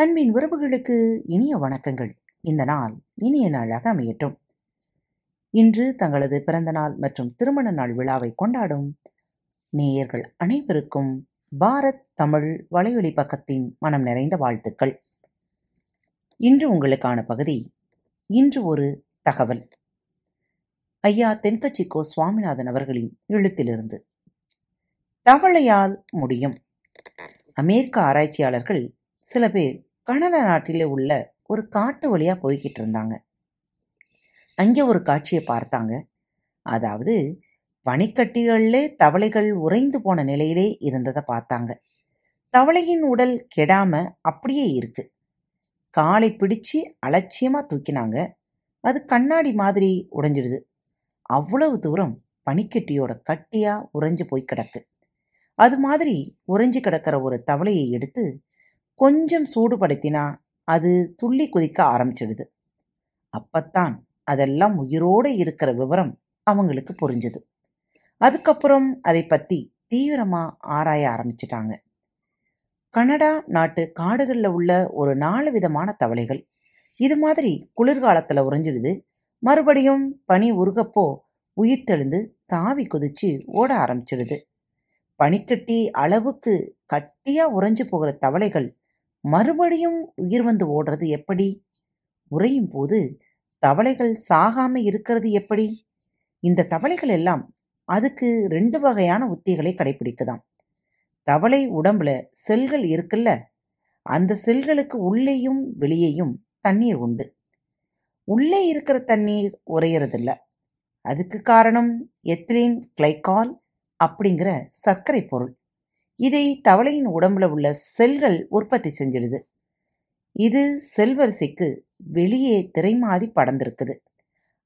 அன்பின் உறவுகளுக்கு இனிய வணக்கங்கள். இந்த நாள் இனிய நாளாக அமையட்டும். இன்று தங்களது பிறந்த நாள் மற்றும் திருமண நாள் விழாவை கொண்டாடும் நேயர்கள் அனைவருக்கும் பாரத் தமிழ் வலையொலி பக்கத்தின் மனம் நிறைந்த வாழ்த்துக்கள். இன்று உங்களுக்கான பகுதி இன்று ஒரு தகவல். ஐயா தென்கட்சிக்கோ சுவாமிநாதன் அவர்களின் எழுத்திலிருந்து. தவளையால் முடியும். அமெரிக்க ஆராய்ச்சியாளர்கள் சில பேர் கனடா நாட்டிலே உள்ள ஒரு காட்டு வழியா போய்கிட்டு இருந்தாங்க. அங்கே ஒரு காட்சியை பார்த்தாங்க. அதாவது பனிக்கட்டிகளிலே தவளைகள் உறைந்து போன நிலையிலே இருந்ததை பார்த்தாங்க. தவளையின் உடல் கெடாம அப்படியே இருக்கு. காலை பிடிச்சு அலட்சியமா தூக்கினாங்க. அது கண்ணாடி மாதிரி உடைஞ்சிடுது. அவ்வளவு தூரம் பனிக்கட்டியோட கட்டியா உறைஞ்சு போய் கிடக்கு. அது மாதிரி உறைஞ்சு கிடக்கிற ஒரு தவளையை எடுத்து கொஞ்சம் சூடுபடுத்தினா அது துள்ளி குதிக்க ஆரம்பிச்சிடுது. அப்பத்தான் அதெல்லாம் உயிரோடு இருக்கிற விவரம் அவங்களுக்கு புரிஞ்சுது. அதுக்கப்புறம் அதை பற்றி தீவிரமாக ஆராய ஆரம்பிச்சிட்டாங்க. கனடா நாட்டு காடுகளில் உள்ள ஒரு நாலு விதமான தவளைகள். இது மாதிரி குளிர்காலத்தில் உறைஞ்சிடுது. மறுபடியும் பனி உருகப்போ உயிர் தெழுந்து தாவி குதிச்சு ஓட ஆரம்பிச்சிடுது. பனிக்கட்டி அளவுக்கு கட்டியாக உறைஞ்சு போகிற தவளைகள் மறுபடியும் உயிர் வந்து ஓடுறது எப்படி? உறையும் போது தவளைகள் சாகாம இருக்கிறது எப்படி? இந்த தவளைகள் எல்லாம் அதுக்கு ரெண்டு வகையான உத்திகளை கடைபிடிக்குதாம் தவளை உடம்புல செல்கள் இருக்குல்ல அந்த செல்களுக்கு உள்ளேயும் வெளியேயும் தண்ணீர் உண்டு. உள்ளே இருக்கிற தண்ணீர் உறையறதில்ல. அதுக்கு காரணம் எத்திலின் கிளைகால் அப்படிங்கிற சர்க்கரை பொருள். இதை தவளையின் உடம்புல உள்ள செல்கள் உற்பத்தி செஞ்சிடுது. இது செல்வரிசைக்கு வெளியே திரைமாதி படர்ந்திருக்குது.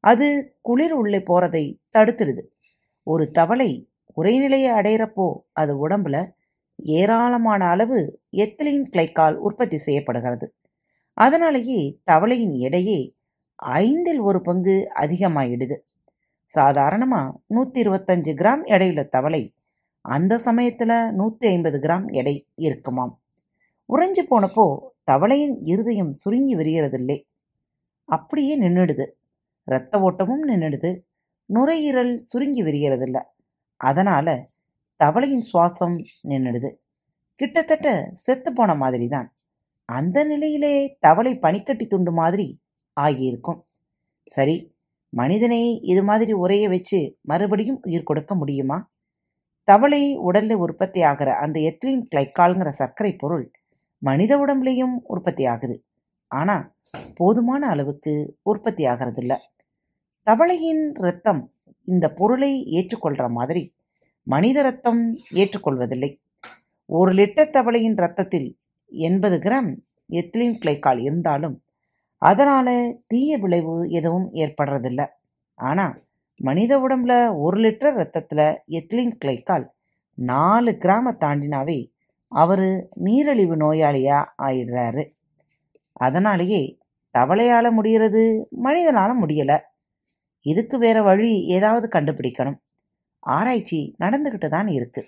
அது குளிர் உள்ளே போறதை தடுத்துடுது. ஒரு தவளை உரைநிலையை அடையிறப்போ அது உடம்புல ஏராளமான அளவு எத்திலின் கிளைக்கால் உற்பத்தி செய்யப்படுகிறது. அதனாலேயே தவளையின் எடையே ஐந்தில் ஒரு பங்கு அதிகமாயிடுது. சாதாரணமாக நூற்றி இருபத்தஞ்சு கிராம் எடையுள்ள தவளை அந்த சமயத்தில் நூற்றி ஐம்பது கிராம் எடை இருக்குமாம். உறைஞ்சு போனப்போ தவளையின் இருதயம் சுருங்கி விரிகிறதில்லை. அப்படியே நின்றுடுது இரத்த ஓட்டமும் நின்றுடுது நுரையீரல் சுருங்கி விரிகிறதில்ல. அதனால் தவளையின் சுவாசம் நின்றுடுது கிட்டத்தட்ட செத்து போன மாதிரி தான் அந்த நிலையிலே தவளை பனிக்கட்டி துண்டு மாதிரி ஆகியிருக்கும். சரி மனிதனை இது மாதிரி உரைய வச்சு மறுபடியும் உயிர் கொடுக்க முடியுமா? தவளை உடல்ல உற்பத்தி ஆகிற அந்த எத்திலின் கிளைக்கால்ங்கிற சர்க்கரை பொருள் மனித உடம்புலையும் உற்பத்தி ஆகுது. ஆனால் போதுமான அளவுக்கு உற்பத்தி ஆகிறதில்ல. தவளையின் இரத்தம் இந்த பொருளை ஏற்றுக்கொள்கிற மாதிரி மனித ரத்தம் ஏற்றுக்கொள்வதில்லை. ஒரு லிட்டர் தவளையின் ரத்தத்தில் எண்பது கிராம் எத்திலின் கிளைக்கால் இருந்தாலும் அதனால தீய விளைவு எதுவும் ஏற்படுறதில்ல. ஆனால் மனித உடம்புல ஒரு லிட்டர் ரத்தத்தில் எத்திலின் கிளைக்கால் நாலு கிராம தாண்டினாவே அவர் நீரிழிவு நோயாளியாக ஆயிடுறாரு. அதனாலேயே தவளையால் முடிகிறது மனிதனால் முடியலை. இதுக்கு வேற வழி ஏதாவது கண்டுபிடிக்கணும். ஆராய்ச்சி நடந்துக்கிட்டு தான் இருக்கு.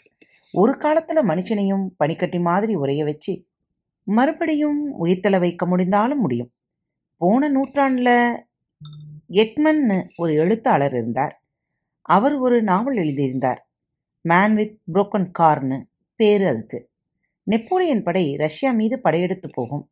ஒரு காலத்தில் மனுஷனையும் பனிக்கட்டி மாதிரி உரைய வச்சு மறுபடியும் உயிர்த்தலை வைக்க முடிந்தாலும் முடியும். போன நூற்றாண்டில் எட்மன்னு ஒரு எழுத்தாளர் இருந்தார். அவர் ஒரு நாவல் எழுதியிருந்தார். மேன் வித் புரோக்கன் கார்னு பேரு அதுக்கு. நெப்போலியன் படை ரஷ்யா மீது படையெடுத்து போகும்.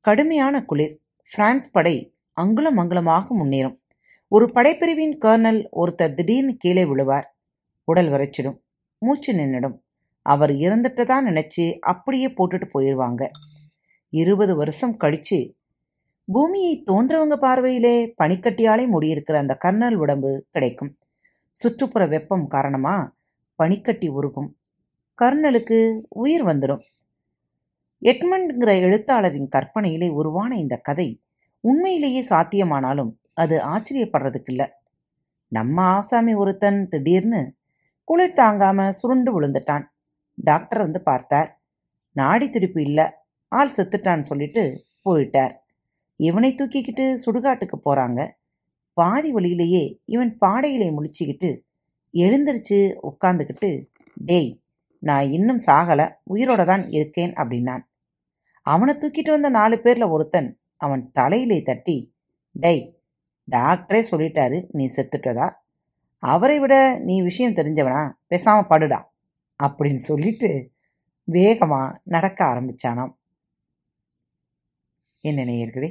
கடுமையான குளிர். பிரான்ஸ் படை அங்குலம் அங்குலமாக முன்னேறும். ஒரு படைப்பிரிவின் கர்னல் ஒருத்தர் திடீர்னு கீழே விழுவார். உடல் வரைச்சிடும். மூச்சு நின்றுடும். அவர் இறந்துட்டதா நினைச்சு அப்படியே போட்டுட்டு போயிடுவாங்க இருபது வருஷம் கழிச்சு பூமியை தோன்றவங்க பார்வையிலே பனிக்கட்டியாலே மூடியிருக்கிற அந்த கர்னல் உடம்பு கிடைக்கும். சுற்றுப்புற வெப்பம் காரணமா பனிக்கட்டி உருகும். கர்னலுக்கு உயிர் வந்துடும். எட்மண்ட்ங்கிற எழுத்தாளரின் கற்பனையிலே உருவான இந்த கதை உண்மையிலேயே சாத்தியமானாலும் அது ஆச்சரியப்படுறதுக்கு இல்லை. நம்ம ஆசாமி ஒருத்தன் திடீர்னு குளிர் தாங்காம சுருண்டு விழுந்துட்டான். டாக்டர் வந்து பார்த்தார் நாடி துடிப்பு இல்லை ஆள் செத்துட்டான்னு சொல்லிட்டு போயிட்டார். இவனை தூக்கிக்கிட்டு சுடுகாட்டுக்கு போறாங்க. பாதி வழியிலேயே இவன் பாடையிலே முழிச்சுக்கிட்டு எழுந்திருச்சு உட்காந்துக்கிட்டு டேய் நான் இன்னும் சாகல உயிரோட தான் இருக்கேன் அப்படின்னான். அவனை தூக்கிட்டு வந்த நாலு பேர்ல ஒருத்தன் அவன் தலையிலே தட்டி டேய் டாக்டரே சொல்லிட்டாரு நீ செத்துட்டதா? அவரை விட நீ விஷயம் தெரிஞ்சவனா பேசாம படுடா அப்படின்னு சொல்லிட்டு வேகமா நடக்க ஆரம்பிச்சானாம். என்ன நேயர்களே